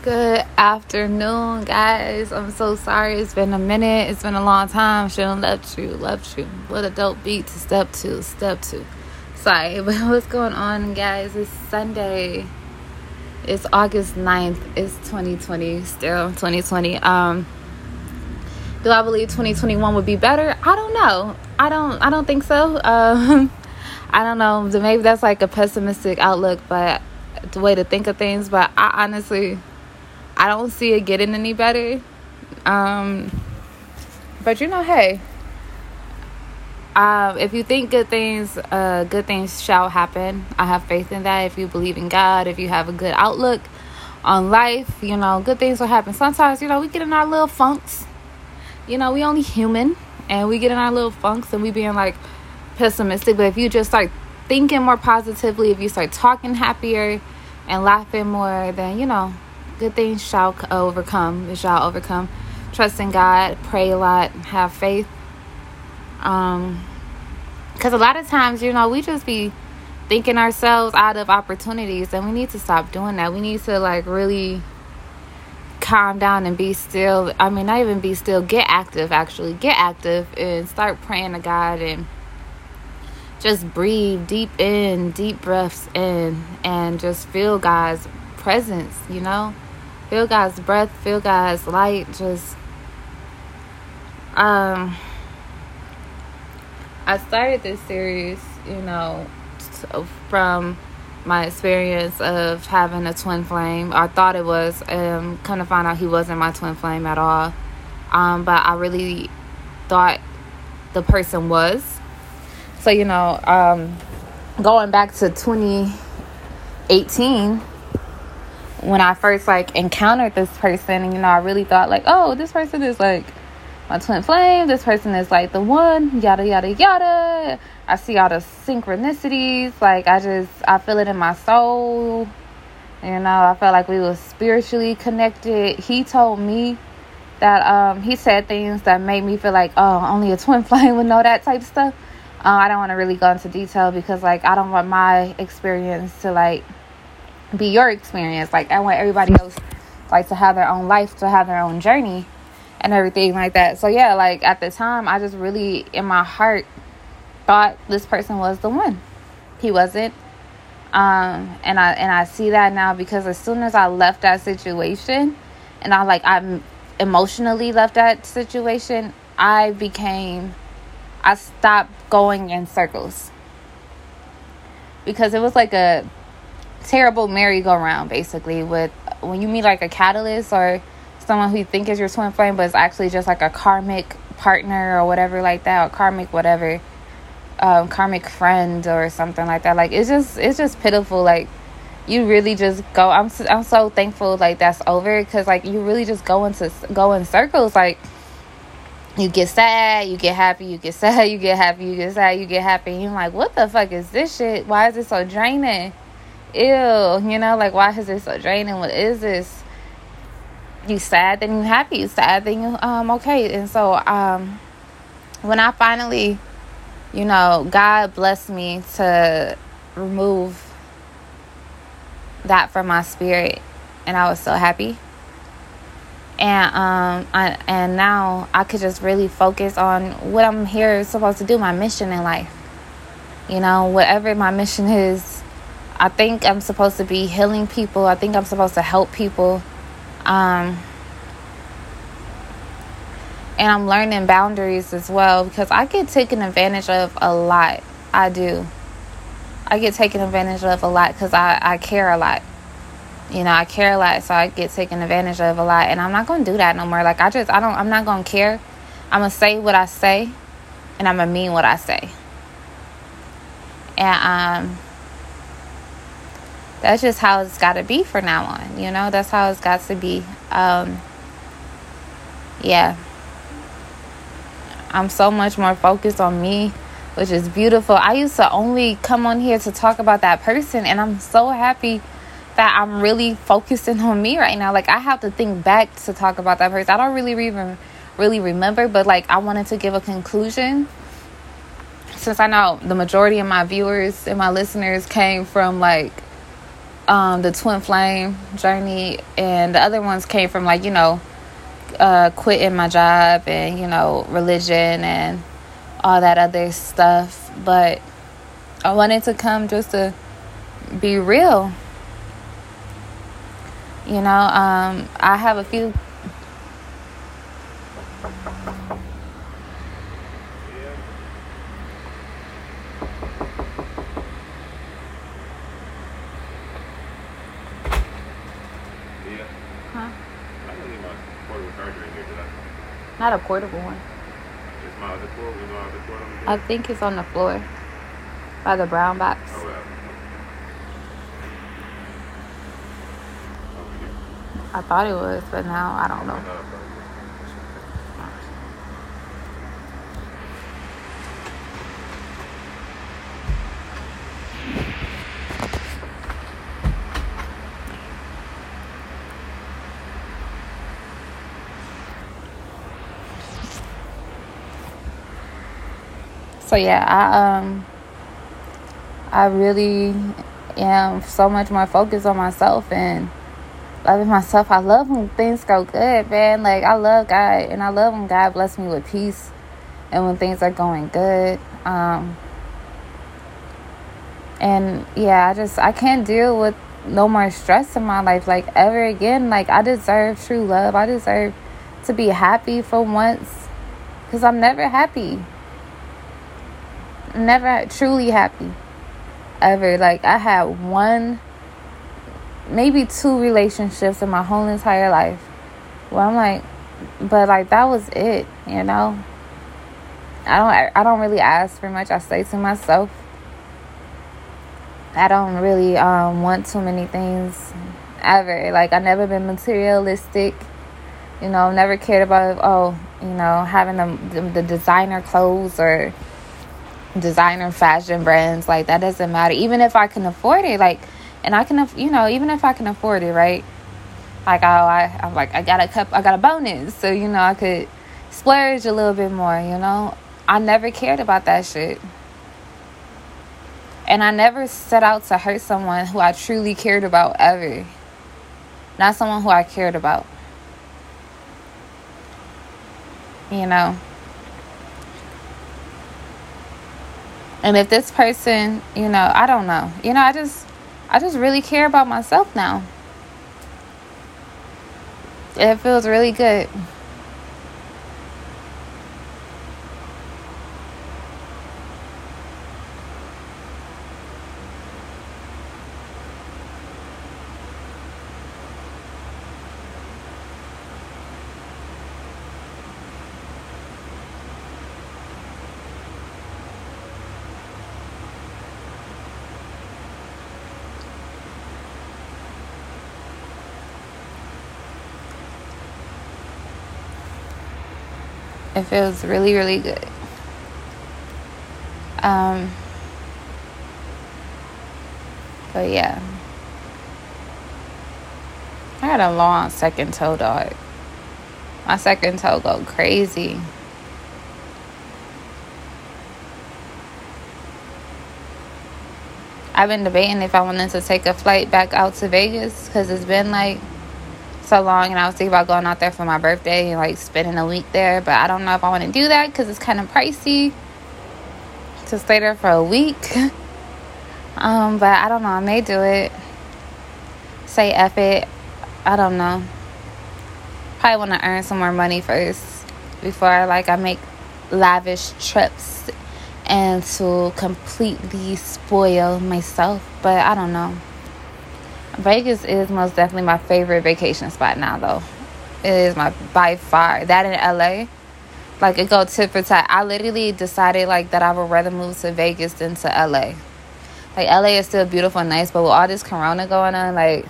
Good afternoon, guys. I'm so sorry. It's been a minute. It's been a long time. Shouldn't left you, left you. What a dope beat to step to, step to. Sorry, but what's going on, guys? It's Sunday. It's August 9th. It's 2020. Still 2020. Um, do I believe 2021 would be better? I don't know. I don't. I don't think so. Um, I don't know. Maybe that's like a pessimistic outlook, but the way to think of things. But I honestly I don't see it getting any better. Um, but you know, hey, um, if you think good things, uh, good things shall happen. I have faith in that. If you believe in God, if you have a good outlook on life, you know, good things will happen. Sometimes, you know, we get in our little funks. You know, we only human, and we get in our little funks, and we being like pessimistic. But if you just start thinking more positively, if you start talking happier and laughing more, then you know good things shall overcome. It shall overcome. Trust in God, pray a lot, have faith. Um, because a lot of times, you know, we just be thinking ourselves out of opportunities, and we need to stop doing that. We need to like really calm down and be still. I mean, not even be still. Get active. Actually, get active and start praying to God and just breathe deep in, deep breaths in, and just feel God's presence. You know feel God's breath, feel God's light. Just um, I started this series, you know, from my experience of having a twin flame. I thought it was, um, kind of find out he wasn't my twin flame at all. Um, but I really thought the person was. So, you know, um, going back to 2018 when I first like encountered this person, you know, I really thought like, oh, this person is like my twin flame. This person is like the one. Yada yada yada. I see all the synchronicities. Like I just I feel it in my soul. You know, I felt like we were spiritually connected. He told me that um he said things that made me feel like oh only a twin flame would know that type of stuff. Uh, I don't want to really go into detail because like I don't want my experience to like be your experience. Like I want everybody else like to have their own life, to have their own journey and everything like that. So yeah, like at the time I just really in my heart thought this person was the one. He wasn't. Um and I and I see that now because as soon as I left that situation and I like I emotionally left that situation, I became I stopped going in circles. Because it was like a terrible merry-go-round basically with when you meet like a catalyst or someone who you think is your twin flame but it's actually just like a karmic partner or whatever like that or karmic whatever um, karmic friend or something like that. Like it's just it's just pitiful. Like you really just go i'm i'm so thankful like that's over because like you really just go into go in circles. Like you get sad you get happy you get sad you get happy you get sad you get happy and you're like what the fuck is this shit? Why is it so draining ew, you know, like why is this so draining? What is this? You sad, then you happy. You sad, then you um okay. And so um when I finally, you know, God blessed me to remove that from my spirit and I was so happy. And um I and now I could just really focus on what I'm here supposed to do, my mission in life. You know, whatever my mission is I think I'm supposed to be healing people. I think I'm supposed to help people. Um, and I'm learning boundaries as well because I get taken advantage of a lot. I do. I get taken advantage of a lot because I, I care a lot. You know, I care a lot, so I get taken advantage of a lot. And I'm not going to do that no more. Like, I just, I don't, I'm not going to care. I'm going to say what I say, and I'm going to mean what I say. And, um, that's just how it's got to be for now on. You know, that's how it's got to be. Um, yeah. I'm so much more focused on me, which is beautiful. I used to only come on here to talk about that person, and I'm so happy that I'm really focusing on me right now. Like, I have to think back to talk about that person. I don't really even really remember, but like, I wanted to give a conclusion since I know the majority of my viewers and my listeners came from like um, the twin flame journey, and the other ones came from like you know, uh, quitting my job and you know religion and all that other stuff. But I wanted to come just to be real. You know, um, I have a few A portable one. I think it's on the floor by the brown box. Oh. I thought it was, but now I don't know. So yeah i um i really am so much more focused on myself and loving myself. I love when things go good man. Like i love god and i love when god bless me with peace and when things are going good. Um and yeah i just i can't deal with no more stress in my life. Like ever again like i deserve true love. I deserve to be happy for once because i'm never happy never truly happy ever. Like I had one, maybe two relationships in my whole entire life. Well, I'm like, but like that was it, you know. I don't. I don't really ask for much. I say to myself. I don't really um, want too many things ever. Like I never been materialistic. You know, never cared about oh, you know, having the, the designer clothes or designer fashion brands like that doesn't matter. Even if i can afford it like and i can you know even if i can afford it right? Like oh i i'm like i got a cup i got a bonus so you know i could splurge a little bit more you know? I never cared about that shit. And i never set out to hurt someone who i truly cared about ever. Not someone who i cared about. You know And if this person, you know, I don't know. You know, I just I just really care about myself now. It feels really good. It feels really, really good. Um, but yeah. I had a long second toe dog. My second toe go crazy. I've been debating if I wanted to take a flight back out to Vegas because it's been like so long and I was thinking about going out there for my birthday and like spending a week there, but I don't know if I want to do that because it's kind of pricey to stay there for a week. um, but I don't know. I may do it. Say F it. I don't know. Probably want to earn some more money first before like I make lavish trips and to completely spoil myself. But I don't know. Vegas is most definitely my favorite vacation spot now, though. It is my by far that in LA. Like it go tip for tat. I literally decided like that I would rather move to Vegas than to LA. Like LA is still beautiful and nice, but with all this Corona going on, like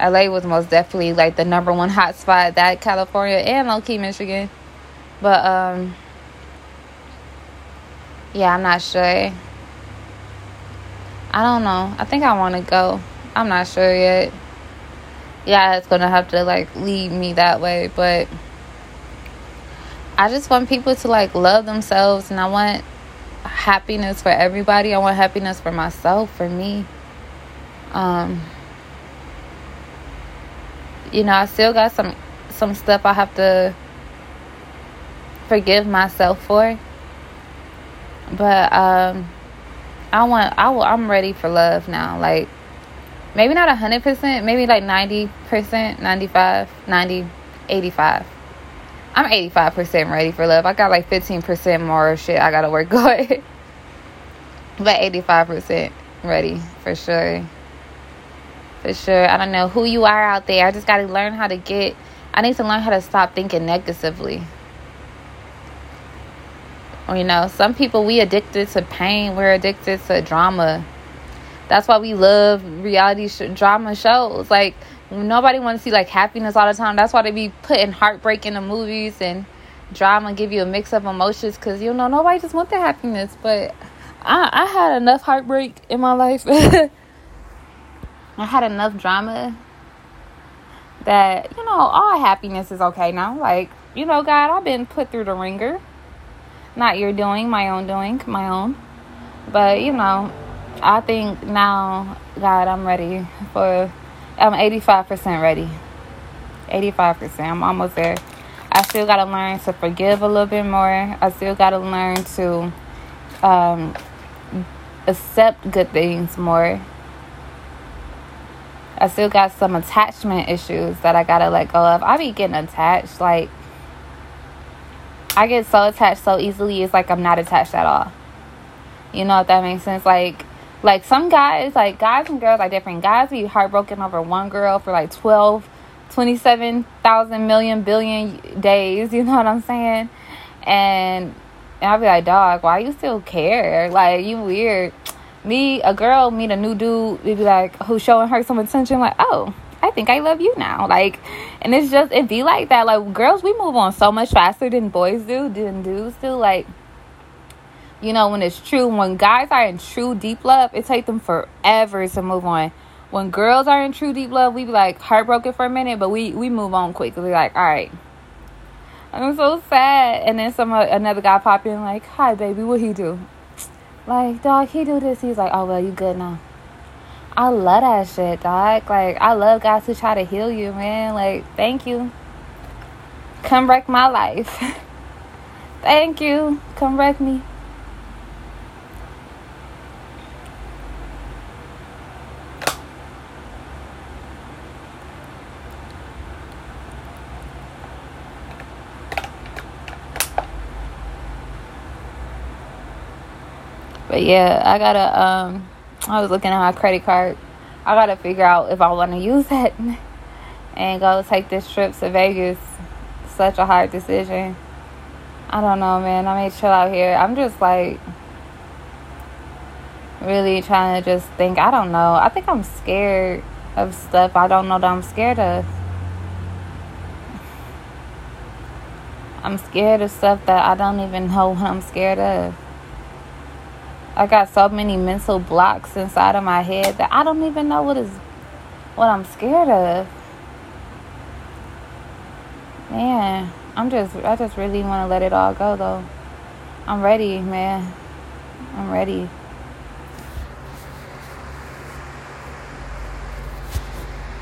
LA was most definitely like the number one hot spot. That California and low key Michigan, but um, yeah, I'm not sure. I don't know. I think I want to go. I'm not sure yet. Yeah, it's gonna have to like lead me that way, but I just want people to like love themselves and I want happiness for everybody. I want happiness for myself, for me. Um you know, I still got some some stuff I have to forgive myself for. But um I want I I'm ready for love now. Like maybe not 100%, maybe like 90%, 95, 90, 85. I'm 85% ready for love. I got like 15% more shit I got to work on. but 85% ready for sure. For sure. I don't know who you are out there. I just got to learn how to get I need to learn how to stop thinking negatively. You know, some people we addicted to pain, we're addicted to drama. That's why we love reality sh- drama shows. Like nobody wants to see like happiness all the time. That's why they be putting heartbreak in the movies and drama give you a mix of emotions because you know nobody just want the happiness. But I I had enough heartbreak in my life. I had enough drama that you know all happiness is okay now. Like you know, God, I've been put through the ringer. Not your doing, my own doing, my own. But you know, I think now, God, I'm ready for. I'm 85% ready. 85%. I'm almost there. I still got to learn to forgive a little bit more. I still got to learn to um, accept good things more. I still got some attachment issues that I gotta let go of. I be getting attached, like I get so attached so easily. It's like I'm not attached at all. You know if that makes sense? Like, like some guys, like guys and girls are different. Guys be heartbroken over one girl for like 12, 27,000 million billion days. You know what I'm saying? And, and I'll be like, dog, why you still care? Like, you weird me, a girl meet a new dude, be like, who's showing her some attention, like, oh, I think I love you now. Like, and it's just, it be like that. Like, girls, we move on so much faster than boys do, than dudes do. Like, you know, when it's true, when guys are in true deep love, it takes them forever to move on. When girls are in true deep love, we be like heartbroken for a minute, but we, we move on quickly. We like, all right. I'm so sad. And then some uh, another guy pop in like, hi, baby, what he do? Like, dog, he do this. He's like, oh, well, you good now. I love that shit, dog. Like, I love guys who try to heal you, man. Like, thank you. Come wreck my life. thank you. Come wreck me. But yeah, I gotta. Um, I was looking at my credit card. I gotta figure out if I want to use it and go take this trip to Vegas. Such a hard decision. I don't know, man. I may chill out here. I'm just like really trying to just think. I don't know. I think I'm scared of stuff I don't know that I'm scared of. I'm scared of stuff that I don't even know what I'm scared of. I got so many mental blocks inside of my head that I don't even know what is what I'm scared of. Man, I'm just I just really want to let it all go though. I'm ready, man. I'm ready.